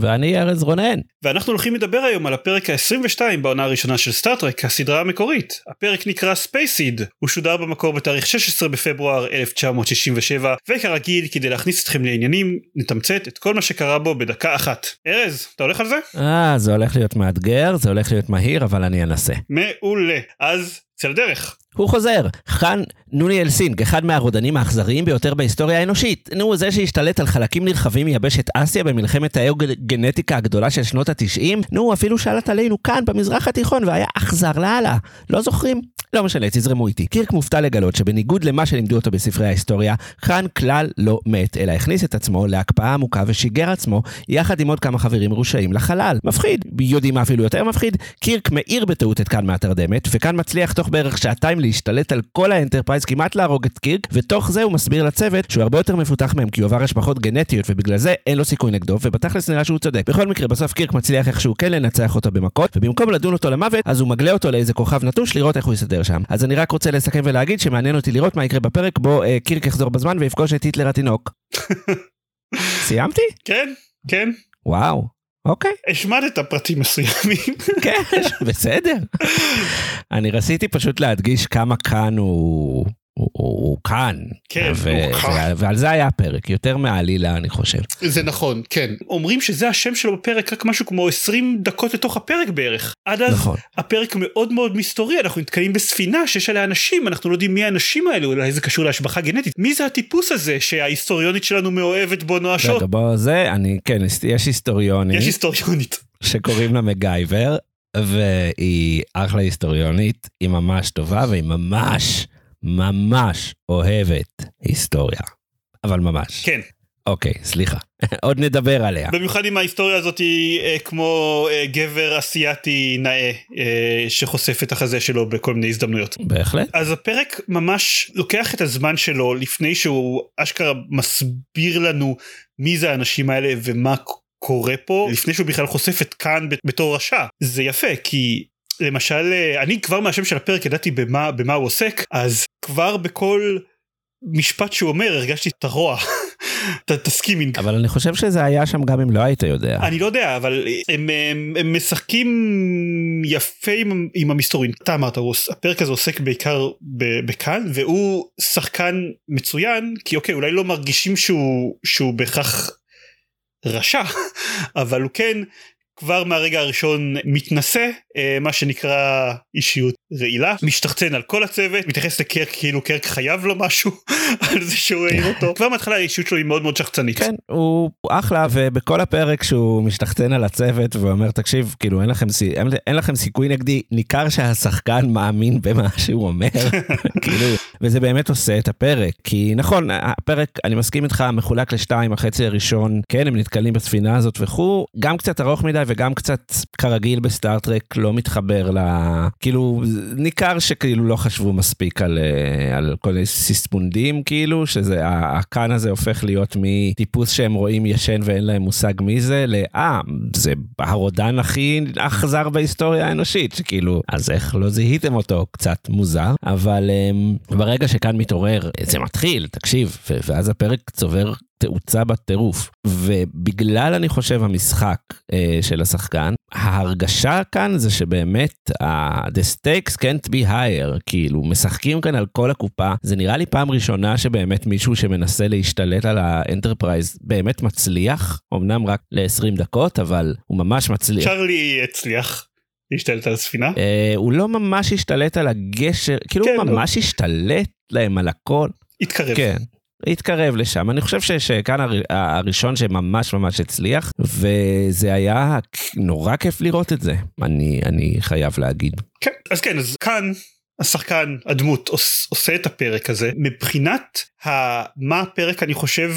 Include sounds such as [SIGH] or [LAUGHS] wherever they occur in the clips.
ואני ארז רונן. ואנחנו הולכים לדבר היום על הפרק ה-22 בעונה הראשונה של סטאר-טרק, הסדרה המקורית. הפרק נקרא Space Seed, הוא שודר במקור בתאריך 16 בפברואר 1967, וכרגיל, כדי להכניס אתכם לעניינים, נתמצת את כל מה שקרה בו בדקה אחת. ארז, אתה הולך על זה? אה, זה הולך להיות מאתגר, זה הולך להיות מהיר, אבל אני אנסה. מעולה. אז, צא לדרך. הוא חוזר, חאן נוניאן סינג, אחד מהרודנים האכזריים ביותר בהיסטוריה האנושית. נו, זה שהשתלט על חלקים נרחבים מיבשת אסיה במלחמת האאוגניקה הגדולה של שנות התשעים, נו, אפילו שלט עלינו כאן, במזרח התיכון, והיה אכזר לאללה. לא זוכרים? לא משנה, תזרמו איתי. קירק מופתע לגלות שבניגוד למה שלימדו אותו בספרי ההיסטוריה, חאן כלל לא מת, אלא הכניס את עצמו להקפאה עמוקה ושיגר עצמו, יחד עם עוד כמה חברים מרושעים לחלל. מפחיד. יודעים מה אפילו יותר מפחיד? קירק מעיר בטעות את חאן מהתרדמת, וחאן מצליח תוך בערך שעתיים להשתלט על כל האנטרפרייז, כמעט להרוג את קירק, ותוך זה הוא מסביר לצוות שהוא הרבה יותר מפותח מהם כי הוא עבר השבחות גנטיות, ובגלל זה אין לו סיכוי נגדו, ובתכלס נראה שהוא צודק. בכל מקרה, בסוף קירק מצליח איכשהו כן לנצח אותו במכות, ובמקום לדון אותו למוות, אז הוא מגלה אותו לאיזה כוכב נטוש לראות איך הוא יסתדר שם. אז אני רק רוצה לסכם ולהגיד שמעניין אותי לראות מה יקרה בפרק בו אה, קירק יחזור בזמן ויפגוש את היטלר התינוק. [LAUGHS] סיימתי? כן, כן. וואו. אוקיי. השמדת פרטים מסוימים. [LAUGHS] כן, בסדר. אני רציתי פשוט להדגיש כמה כאן הוא... הוא, הוא, הוא כאן. כן, ו- הוא כאן. ו- ועל זה היה הפרק, יותר מהעלילה אני חושב. זה נכון, כן. אומרים שזה השם שלו בפרק רק משהו כמו 20 דקות לתוך הפרק בערך. עד אז נכון. הפרק מאוד מאוד מסתורי, אנחנו נתקעים בספינה שיש עליה אנשים, אנחנו לא יודעים מי האנשים האלו, אולי זה קשור להשבחה גנטית. מי זה הטיפוס הזה שההיסטוריונית שלנו מאוהבת בו נואשות? רגע בוא זה, אני, כן, יש היסטוריונית יש היסטוריונית. שקוראים לה מגייבר, והיא אחלה היסטוריונית, היא ממש טובה והיא ממש ממש אוהבת היסטוריה. אבל ממש. כן. אוקיי, סליחה. [LAUGHS] עוד נדבר עליה. במיוחד אם ההיסטוריה הזאת היא אה, כמו אה, גבר אסיאתי נאה אה, שחושף את החזה שלו בכל מיני הזדמנויות. בהחלט. אז הפרק ממש לוקח את הזמן שלו לפני שהוא אשכרה מסביר לנו מי זה האנשים האלה ומה קורה פה לפני שהוא בכלל חושף את כאן בתור רשע זה יפה כי למשל אה, אני כבר מהשם של הפרק ידעתי במה במה הוא עוסק אז כבר בכל משפט שהוא אומר הרגשתי את הרוע. [LAUGHS] את הסקימינג. אבל אני חושב שזה היה שם גם אם לא היית יודע. אני לא יודע אבל הם, הם, הם משחקים יפה עם, עם המסתורין. אתה אמרת הפרק הזה עוסק בעיקר בכאן והוא שחקן מצוין כי אוקיי אולי לא מרגישים שהוא שהוא בהכרח רשע [LAUGHS] אבל הוא כן כבר מהרגע הראשון מתנשא אה, מה שנקרא אישיות רעילה משתחצן על כל הצוות מתייחס לקרק כאילו קרק חייב לו משהו [LAUGHS] על זה שהוא העיר אותו כבר מההתחלה האישיות שלו היא מאוד מאוד שחצנית. כן, הוא אחלה, ובכל הפרק שהוא משתחצן על הצוות ואומר, תקשיב, כאילו, אין לכם, אין, אין לכם סיכוי נגדי, ניכר שהשחקן מאמין במה שהוא אומר, [LAUGHS] כאילו, וזה באמת עושה את הפרק. כי נכון, הפרק, אני מסכים איתך, מחולק לשתיים, החצי הראשון, כן, הם נתקלים בספינה הזאת וכו', גם קצת ארוך מדי וגם קצת, כרגיל בסטארט-טרק, לא מתחבר ל... כאילו, ניכר שכאילו לא חשבו מספיק על, אה, על כל מיני סיספונדים, כאילו, שזה, ה- הכאן הזה הופך להיות מטיפוס שהם רואים ישן ואין להם מושג מי זה, לאה, זה הרודן הכי אכזר בהיסטוריה האנושית, שכאילו, אז איך לא זיהיתם אותו? קצת מוזר, אבל um, ברגע שחאן מתעורר, זה מתחיל, תקשיב, ואז הפרק צובר תאוצה בטירוף. ובגלל, אני חושב, המשחק uh, של השחקן, ההרגשה כאן זה שבאמת, ה- the stakes can't be higher, כאילו, משחקים כאן על כל הקופה. זה נראה לי פעם ראשונה שבאמת מישהו שמנסה להשתלט על האנטרפרייז באמת מצליח, אמנם רק ל-20 דקות, אבל הוא ממש מצליח. צ'רלי הצליח להשתלט על הספינה. אה, הוא לא ממש השתלט על הגשר, כאילו כן, הוא לא. ממש השתלט להם על הכל. התקרב. כן. התקרב לשם. אני חושב ש- שכאן הר- הראשון שממש ממש הצליח, וזה היה נורא כיף לראות את זה, אני, אני חייב להגיד. כן, אז כן, אז כאן השחקן, הדמות, עוש, עושה את הפרק הזה. מבחינת ה, מה הפרק אני חושב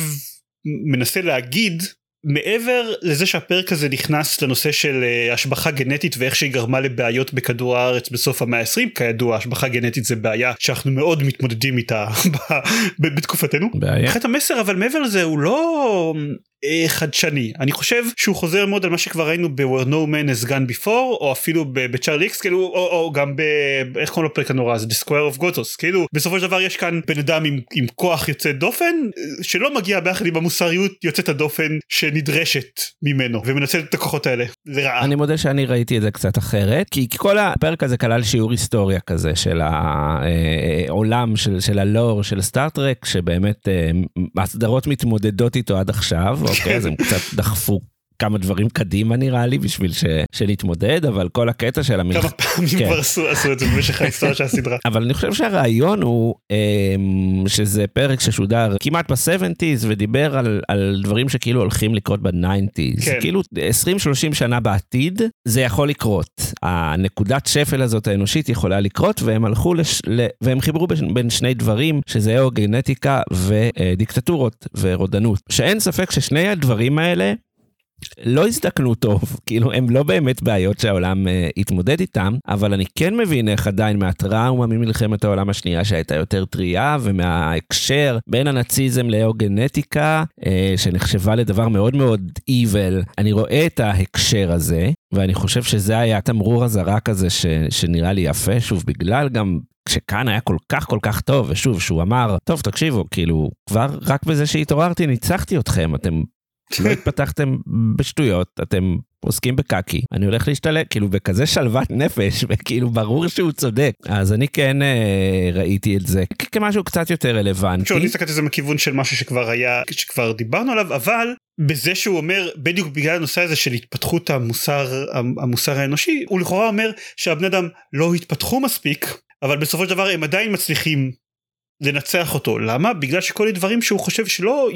מנסה להגיד, מעבר לזה שהפרק הזה נכנס לנושא של uh, השבחה גנטית ואיך שהיא גרמה לבעיות בכדור הארץ בסוף המאה ה-20 כידוע השבחה גנטית זה בעיה שאנחנו מאוד מתמודדים איתה [LAUGHS] בתקופתנו. בעיה. המסר אבל מעבר לזה הוא לא אה, חדשני אני חושב שהוא חוזר מאוד על מה שכבר ראינו ב-where no man has gone before או אפילו בצ'ארלי איקס כאילו או, או גם ב... איך קוראים לפרק הנורא הזה The Square of Gotos כאילו בסופו של דבר יש כאן בן אדם עם, עם כוח יוצא דופן שלא מגיע ביחד עם המוסריות יוצאת הדופן שנדרשת ממנו ומנצל את הכוחות האלה לרעה. אני מודה שאני ראיתי את זה קצת אחרת כי כל הפרק הזה כלל שיעור היסטוריה כזה של העולם של, של הלור של סטארט-טרק שבאמת אה, הסדרות מתמודדות איתו עד עכשיו. אוקיי? אז הם קצת דחפו כמה דברים קדימה נראה לי בשביל ש... שנתמודד אבל כל הקטע של המלחמה. כמה פעמים כן. כבר עשו, עשו את זה במשך ההיסטוריה של הסדרה. [LAUGHS] אבל אני חושב שהרעיון הוא אמ, שזה פרק ששודר כמעט ב-70's ודיבר על, על דברים שכאילו הולכים לקרות ב-90's. כן. כאילו 20-30 שנה בעתיד זה יכול לקרות. הנקודת שפל הזאת האנושית יכולה לקרות והם הלכו לש... ל... והם חיברו בין, בין שני דברים שזה או גנטיקה ודיקטטורות ורודנות. שאין ספק ששני הדברים האלה לא הזדקנו טוב, כאילו הם לא באמת בעיות שהעולם uh, התמודד איתם, אבל אני כן מבין איך עדיין מהטראומה ממלחמת העולם השנייה שהייתה יותר טריה, ומההקשר בין הנאציזם לאוגנטיקה, uh, שנחשבה לדבר מאוד מאוד evil, אני רואה את ההקשר הזה, ואני חושב שזה היה תמרור אזהרה כזה ש, שנראה לי יפה, שוב, בגלל גם שכאן היה כל כך כל כך טוב, ושוב, שהוא אמר, טוב, תקשיבו, כאילו, כבר רק בזה שהתעוררתי ניצחתי אתכם, אתם לא התפתחתם בשטויות, אתם עוסקים בקקי, אני הולך להשתלט, כאילו בכזה שלוות נפש, וכאילו ברור שהוא צודק. אז אני כן אה, ראיתי את זה כמשהו קצת יותר רלוונטי. שוב, אני הסתכלתי על זה מכיוון של משהו שכבר היה, שכבר דיברנו עליו, אבל בזה שהוא אומר, בדיוק בגלל הנושא הזה של התפתחות המוסר, המוסר האנושי, הוא לכאורה אומר שהבני אדם לא התפתחו מספיק, אבל בסופו של דבר הם עדיין מצליחים לנצח אותו. למה? בגלל שכל מיני דברים שהוא חושב שלא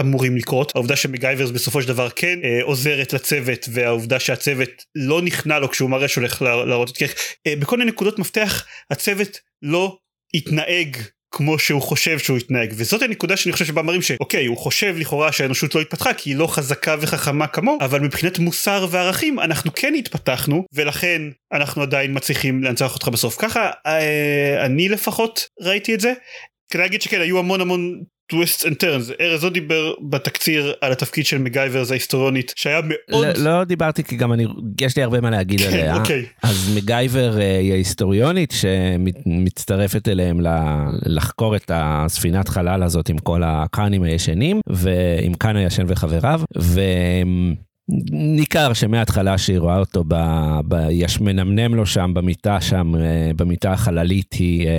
אמורים לקרות. העובדה שמגייברס בסופו של דבר כן אה, עוזרת לצוות והעובדה שהצוות לא נכנע לו כשהוא מראה שהולך להראות את כך אה, בכל מיני נקודות מפתח הצוות לא התנהג כמו שהוא חושב שהוא יתנהג וזאת הנקודה שאני חושב שבה מראים שאוקיי הוא חושב לכאורה שהאנושות לא התפתחה כי היא לא חזקה וחכמה כמו אבל מבחינת מוסר וערכים אנחנו כן התפתחנו ולכן אנחנו עדיין מצליחים להנצח אותך בסוף. ככה אה, אני לפחות ראיתי את זה כדאי להגיד שכן היו המון המון twists and turns ארז לא דיבר בתקציר על התפקיד של מגייברס ההיסטוריונית שהיה מאוד לא, לא דיברתי כי גם אני יש לי הרבה מה להגיד כן, עליה אוקיי. אז מגייבר uh, היא ההיסטוריונית שמצטרפת אליהם לחקור את הספינת חלל הזאת עם כל החאנים הישנים ועם חאן הישן וחבריו. ו... ניכר שמההתחלה שהיא רואה אותו, ב, ב, ישן מנמנם לו שם במיטה שם, אה, במיטה החללית, היא אה,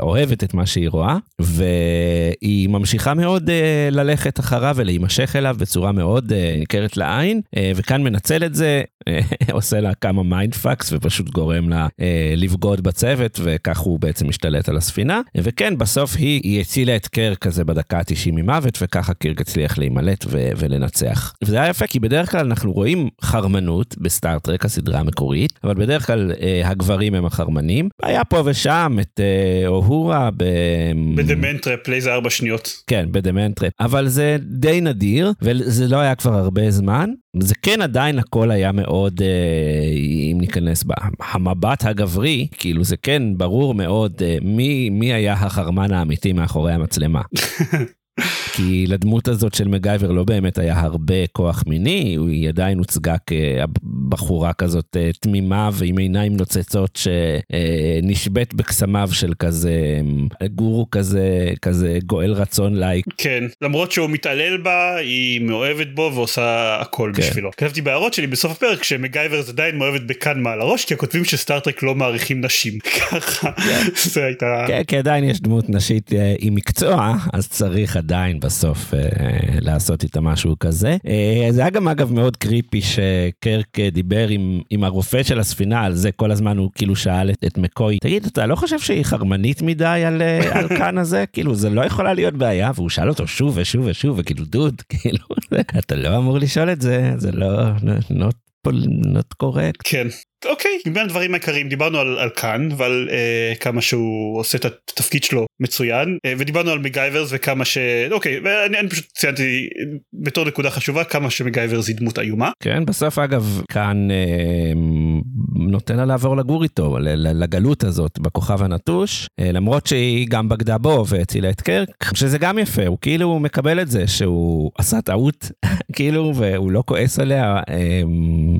אוהבת את מה שהיא רואה, והיא ממשיכה מאוד אה, ללכת אחריו ולהימשך אליו בצורה מאוד ניכרת לעין, וחאן מנצל את זה, [LAUGHS] עושה לה כמה mind fucks ופשוט גורם לה לבגוד בצוות, וכך הוא בעצם משתלט על הספינה. וכן, בסוף היא, היא הצילה את קירק כזה בדקה ה-90 ממוות, וככה קירק הצליח להימלט ו- ולנצח. וזה היה יפה, כי בדרך כלל אנחנו רואים חרמנות בסטאר טרק הסדרה המקורית, אבל בדרך כלל אה, הגברים הם החרמנים. היה פה ושם את אה, אוהורה ב... ב The Man Trap לאיזה ארבע שניות. כן, ב The Man Trap. אבל זה די נדיר, וזה לא היה כבר הרבה זמן. זה כן עדיין הכל היה מאוד, אה, אם ניכנס במבט הגברי, כאילו זה כן ברור מאוד אה, מי, מי היה החרמן האמיתי מאחורי המצלמה. [LAUGHS] כי לדמות הזאת של מגייבר לא באמת היה הרבה כוח מיני, היא עדיין הוצגה כבחורה כזאת אה, תמימה ועם עיניים נוצצות שנשבית בקסמיו של כזה גורו כזה, כזה גואל רצון לייק. כן, למרות שהוא מתעלל בה, היא מאוהבת בו ועושה הכל כן. בשבילו. כתבתי בהערות שלי בסוף הפרק שמגייבר זה עדיין מאוהבת בכאן מעל הראש, כי הכותבים של סטארטרק לא מעריכים נשים. [LAUGHS] ככה, כן. זה הייתה... כן, כי עדיין יש דמות נשית אה, עם מקצוע, אז צריך עדיין בסוף אה, לעשות איתה משהו כזה. אה, זה היה גם אגב מאוד קריפי שקרק דיבר עם, עם הרופא של הספינה על זה, כל הזמן הוא כאילו שאל את, את מקוי, תגיד, אתה לא חושב שהיא חרמנית מדי על, אה, על כאן הזה? [LAUGHS] כאילו, זה לא יכולה להיות בעיה, והוא שאל אותו שוב ושוב ושוב, וכאילו, דוד, [LAUGHS] כאילו, אתה לא אמור לשאול את זה, זה לא, not, not correct. כן. אוקיי, בין הדברים העיקריים דיברנו על, על כאן ועל אה, כמה שהוא עושה את התפקיד שלו מצוין אה, ודיברנו על מגייברס וכמה ש... אוקיי, ואני אני פשוט ציינתי בתור נקודה חשובה כמה שמגייברס היא דמות איומה. כן, בסוף אגב, כאן אה, נותן לה לעבור לגור איתו, לגלות הזאת בכוכב הנטוש, אה, למרות שהיא גם בגדה בו והצילה את קרק, שזה גם יפה, הוא כאילו מקבל את זה שהוא עשה טעות, [LAUGHS] כאילו, והוא לא כועס עליה, אה,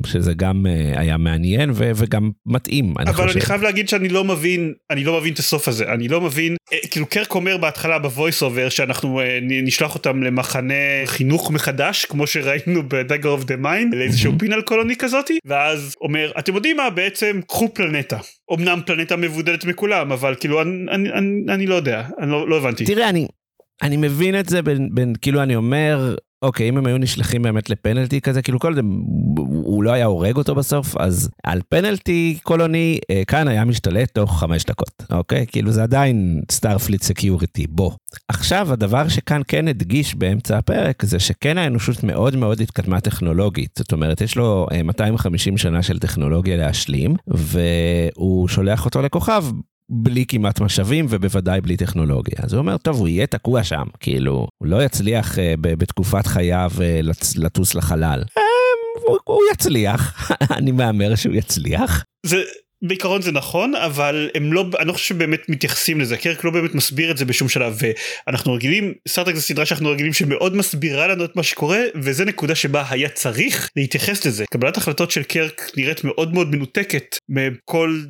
שזה גם אה, היה מעניין ו- וגם מתאים, אני אבל חושב. אני חייב להגיד שאני לא מבין, אני לא מבין את הסוף הזה, אני לא מבין, אה, כאילו קירק אומר בהתחלה ב voice over שאנחנו אה, נשלח אותם למחנה חינוך מחדש, כמו שראינו ב-Dagger of the Mind, לאיזשהו penal colony כזאתי, ואז אומר, אתם יודעים מה, בעצם קחו פלנטה. אמנם פלנטה מבודדת מכולם, אבל כאילו, אני, אני, אני, אני לא יודע, אני לא, לא הבנתי. תראה, אני, אני מבין את זה בין, בין, כאילו אני אומר, אוקיי, אם הם היו נשלחים באמת ל penal כזה, כאילו כל זה, הוא לא היה הורג אותו בסוף, אז על penal colony, אה, חאן היה משתלט תוך חמש דקות, אוקיי? כאילו זה עדיין Starfleet security, בוא. עכשיו, הדבר שחאן כן הדגיש באמצע הפרק, זה שכן האנושות מאוד מאוד התקדמה טכנולוגית. זאת אומרת, יש לו 250 אה, שנה של טכנולוגיה להשלים, והוא שולח אותו לכוכב בלי כמעט משאבים ובוודאי בלי טכנולוגיה. אז הוא אומר, טוב, הוא יהיה תקוע שם, כאילו, הוא לא יצליח uh, בתקופת חייו uh, לצ- לטוס לחלל. Um, הוא, הוא יצליח, [LAUGHS] אני מהמר שהוא יצליח. זה בעיקרון זה נכון אבל הם לא אני לא חושב שבאמת מתייחסים לזה. קרק לא באמת מסביר את זה בשום שלב ואנחנו רגילים סרטק זה סדרה שאנחנו רגילים שמאוד מסבירה לנו את מה שקורה וזה נקודה שבה היה צריך להתייחס לזה. קבלת החלטות של קרק נראית מאוד מאוד מנותקת מכל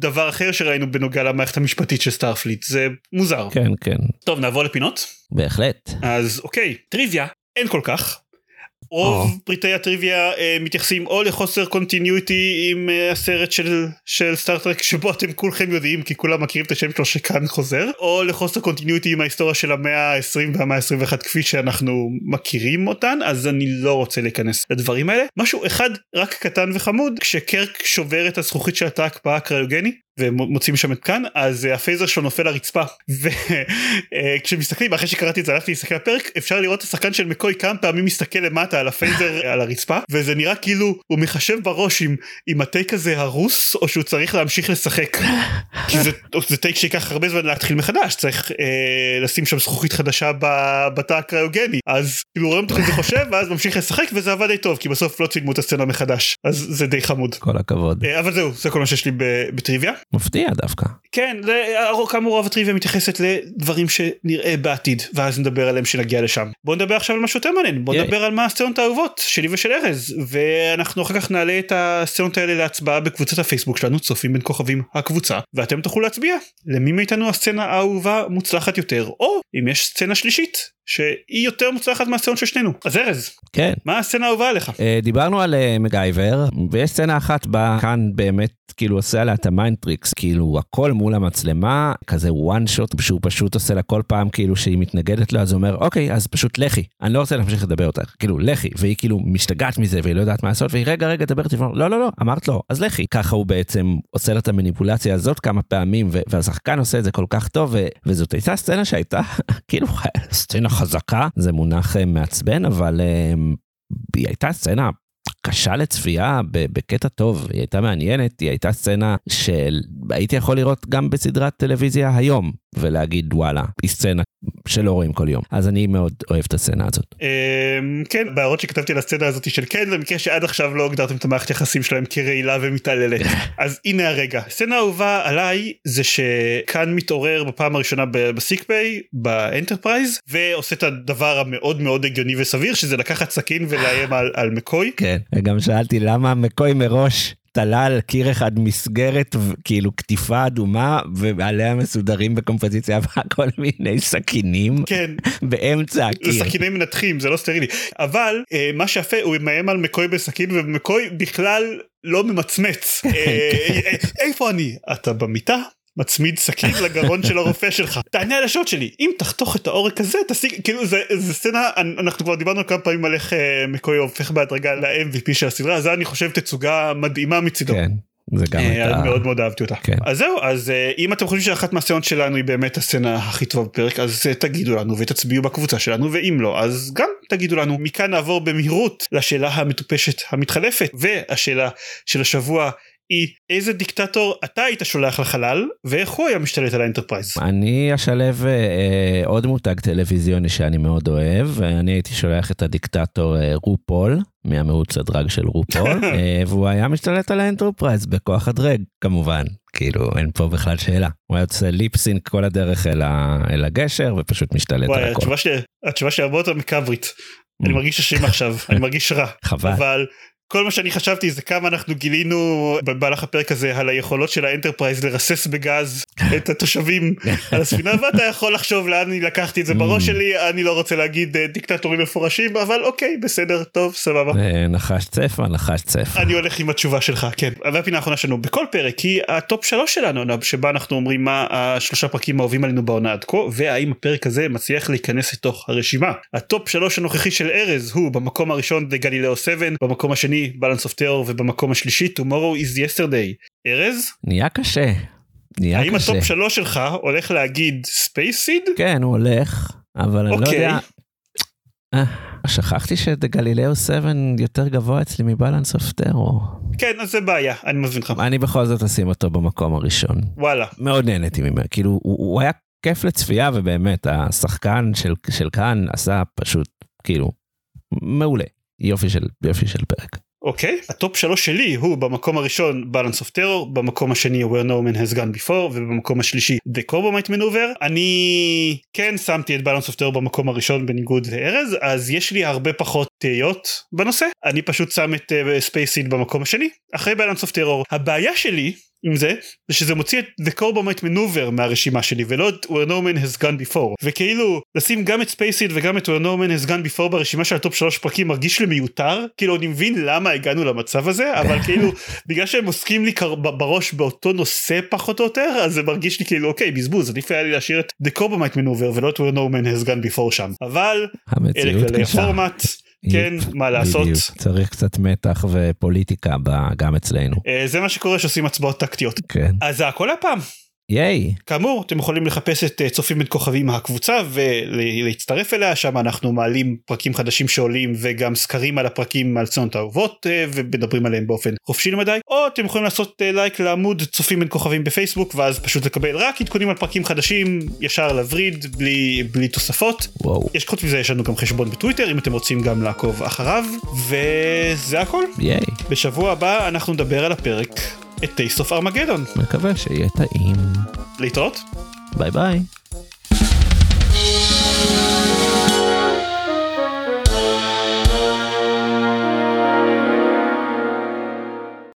דבר אחר שראינו בנוגע למערכת המשפטית של סטארפליט. זה מוזר. כן כן. טוב נעבור לפינות. בהחלט. אז אוקיי טריוויה אין כל כך רוב oh. פריטי הטריוויה אה, מתייחסים או לחוסר continuity עם אה, הסרט של של סטארטרק שבו אתם כולכם יודעים כי כולם מכירים את השם שלו שחאן חוזר או לחוסר continuity עם ההיסטוריה של המאה ה-20 והמאה ה-21 כפי שאנחנו מכירים אותן אז אני לא רוצה להיכנס לדברים האלה משהו אחד רק קטן וחמוד כשקירק שובר את הזכוכית של התא הקפאה הקריוגני ומוצאים שם את חאן אז אה, הפייזר שלו נופל לרצפה. וכשמסתכלים אחרי שקראתי את זה הלכתי להסתכל בפרק אפשר לראות את השחקן של מקוי כמה פעמים מסתכל למטה על הפייזר על הרצפה וזה נראה כאילו הוא מחשב בראש אם, אם הטייק הזה הרוס או שהוא צריך להמשיך לשחק. כי זה, זה טייק שיקח הרבה זמן להתחיל מחדש צריך אה, לשים שם זכוכית חדשה בתא הקריוגני אז כאילו רואים אותו כזה חושב ואז ממשיך לשחק וזה עבד די טוב כי בסוף לא צילמו את הסצנה מחדש. אז זה די חמוד. כל הכבוד. אה, אבל זהו זה כל מה שיש לי בטריוויה מפתיע דווקא. כן, כאמור רוב הטריוויה מתייחסת לדברים שנראה בעתיד ואז נדבר עליהם שנגיע לשם. בוא נדבר עכשיו על משהו יותר מעניין, בוא נדבר על מה הסצנות האהובות שלי ושל ארז ואנחנו אחר כך נעלה את הסצנות האלה להצבעה בקבוצת הפייסבוק שלנו צופים בין כוכבים הקבוצה ואתם תוכלו להצביע למי מאיתנו הסצנה האהובה מוצלחת יותר או אם יש סצנה שלישית שהיא יותר מוצלחת מהסצנות של שנינו. אז ארז, כן. מה הסצנה האהובה עליך? Uh, דיברנו על uh, מגייבר, ויש סצנה אחת בה חאן באמת כאילו עושה עליה את ה mind tricks, כאילו הכל מול המצלמה, כזה one shot שהוא פשוט עושה לה כל פעם כאילו שהיא מתנגדת לו, אז הוא אומר אוקיי, אז פשוט לכי, אני לא רוצה להמשיך לדבר איתך, כאילו לכי, והיא כאילו משתגעת מזה והיא לא יודעת מה לעשות, והיא רגע רגע דבר איתי, לא לא לא, אמרת לו, אז לכי. ככה הוא בעצם עושה לה את המניפולציה הזאת כמה פעמים, והשחקן עושה את זה כל כך טוב, וזאת הייתה סצנה שהייתה [LAUGHS] כאילו [LAUGHS] סצנה חזקה, זה מונח אה, מעצבן, אבל אה, היא הייתה סצנה קשה לצפייה בקטע טוב, היא הייתה מעניינת, היא הייתה סצנה שהייתי יכול לראות גם בסדרת טלוויזיה היום, ולהגיד וואלה, היא סצנה שלא רואים כל יום. אז אני מאוד אוהב את הסצנה הזאת. אמ, כן, בהערות שכתבתי על הסצנה הזאת של כן, במקרה שעד עכשיו לא הגדרתם את המערכת יחסים שלהם כרעילה ומתעללת. [LAUGHS] אז הנה הרגע. סצנה אהובה עליי זה שחאן מתעורר בפעם הראשונה ב sick bay, באנטרפרייז, ועושה את הדבר המאוד מאוד הגיוני וסביר, שזה לקחת סכין ולאיים על, על מקוי. כן, וגם שאלתי למה מקוי מראש תלה על קיר אחד מסגרת כאילו קטיפה אדומה ועליה מסודרים בקומפוזיציה [LAUGHS] כל מיני סכינים כן. באמצע הקיר. זה סכיני מנתחים זה לא סטרילי. אבל אה, מה שיפה הוא מאיים על מקוי בסכין ומקוי בכלל לא ממצמץ. [LAUGHS] אה, אה, איפה אני? אתה במיטה מצמיד סכין לגרון של הרופא שלך תענה על השעות שלי אם תחתוך את העורק הזה תשיג כאילו זה, זה סצנה אנחנו כבר דיברנו כמה פעמים על איך אה, מקוי הופך בהדרגה ל-MVP של הסדרה זה אני חושב תצוגה מדהימה מצידו. כן. זה גם אה, הייתה... מאוד מאוד אהבתי אותה. כן. אז זהו, אז אה, אם אתם חושבים שאחת מהסצנות שלנו היא באמת הסצנה הכי טובה בפרק, אז תגידו לנו ותצביעו בקבוצה שלנו, ואם לא, אז גם תגידו לנו. מכאן נעבור במהירות לשאלה המטופשת המתחלפת, והשאלה של השבוע היא איזה דיקטטור אתה היית שולח לחלל ואיך הוא היה משתלט על ה Enterprise. אני אשלב אה, עוד מותג טלוויזיוני שאני מאוד אוהב, ואני הייתי שולח את הדיקטטור אה, RuPaul, מהמירוץ ה drag של RuPaul, [LAUGHS] אה, והוא היה משתלט על ה Enterprise בכוח ה drag, כמובן. כאילו, אין פה בכלל שאלה. הוא היה עושה lip sync כל הדרך אל, ה, אל הגשר, ופשוט משתלט וואי, על הכל. התשובה שלי- התשובה הרבה יותר מקאברית. אני מרגיש אשם עכשיו, אני [LAUGHS] מרגיש רע. חבל. אבל כל מה שאני חשבתי זה כמה אנחנו גילינו במהלך הפרק הזה על היכולות של ה Enterprise לרסס בגז [LAUGHS] את התושבים על הספינה ואתה יכול לחשוב לאן אני לקחתי את זה בראש Mm. שלי אני לא רוצה להגיד אה, דיקטטורים מפורשים אבל אוקיי בסדר טוב סבבה. אה, נחש צפה, נחש צפה. אני הולך עם התשובה שלך כן והפינה האחרונה שלנו בכל פרק היא הטופ שלוש שלנו שבה אנחנו אומרים מה השלושה פרקים האהובים עלינו בעונה עד כה והאם הפרק הזה מצליח להיכנס לתוך הרשימה. הטופ שלוש הנוכחי של ארז הוא במקום הראשון The Galileo 7 במקום השני Balance of Terror ובמקום השלישי Tomorrow is Yesterday. ארז נהיה קשה. נהיה האם קשה. הטופ שלוש שלך הולך להגיד Space Seed? כן, הוא הולך, אבל אני לא אוקיי. יודע... אה, שכחתי שגלילאו 7 יותר גבוה אצלי מ Balance of Terror. כן אז זה בעיה אני מבין לך אני בכל זאת אשים אותו במקום הראשון. וואלה מאוד נהניתי ממנו, כאילו הוא, הוא היה כיף לצפייה ובאמת השחקן של, של חאן עשה פשוט כאילו מעולה. יופי של יופי של פרק. אוקיי הטופ שלוש שלי הוא במקום הראשון Balance of Terror במקום השני Where No Man Has Gone Before ובמקום השלישי The Corbomite Maneuver. אני כן שמתי את Balance of Terror במקום הראשון בניגוד לארז אז יש לי הרבה פחות תהיות בנושא. אני פשוט שם את uh, במקום השני. אחרי Balance of Terror הבעיה שלי עם זה זה שזה מוציא את The Corbomite Maneuver מהרשימה שלי ולא את Where No Man Has Gone Before. וכאילו לשים גם את Space Seed וגם את Where No Man Has Gone Before ברשימה של הטופ שלוש פרקים מרגיש לי מיותר. כאילו אני מבין למה הגענו למצב הזה אבל [LAUGHS] כאילו בגלל שהם עוסקים לי בראש באותו נושא פחות או יותר אז זה מרגיש לי כאילו אוקיי בזבוז עדיף היה לי להשאיר את The Corbomite Maneuver ולא את Where No Man Has Gone Before שם. אבל אלה כללי. הפורמט כן מה לעשות בדיוק. צריך קצת מתח ופוליטיקה גם אצלנו. אה, זה מה שקורה שעושים הצבעות טקטיות כן. אז זה הכל הפעם ייי. כאמור אתם יכולים לחפש את אה, צופים בין כוכבים הקבוצה ולהצטרף אליה שם אנחנו מעלים פרקים חדשים שעולים וגם סקרים על הפרקים על צנות האהובות אה, ומדברים עליהם באופן חופשי למדי או אתם יכולים לעשות אה, לייק לעמוד צופים בין כוכבים בפייסבוק ואז פשוט לקבל רק עדכונים על פרקים חדשים ישר לווריד בלי בלי תוספות וואו. יש חוץ מזה יש לנו גם חשבון בטוויטר אם אתם רוצים גם לעקוב אחריו וזה הכל ייי. בשבוע הבא אנחנו נדבר על הפרק A Taste of Armageddon מקווה שיהיה טעים. להתראות ביי ביי.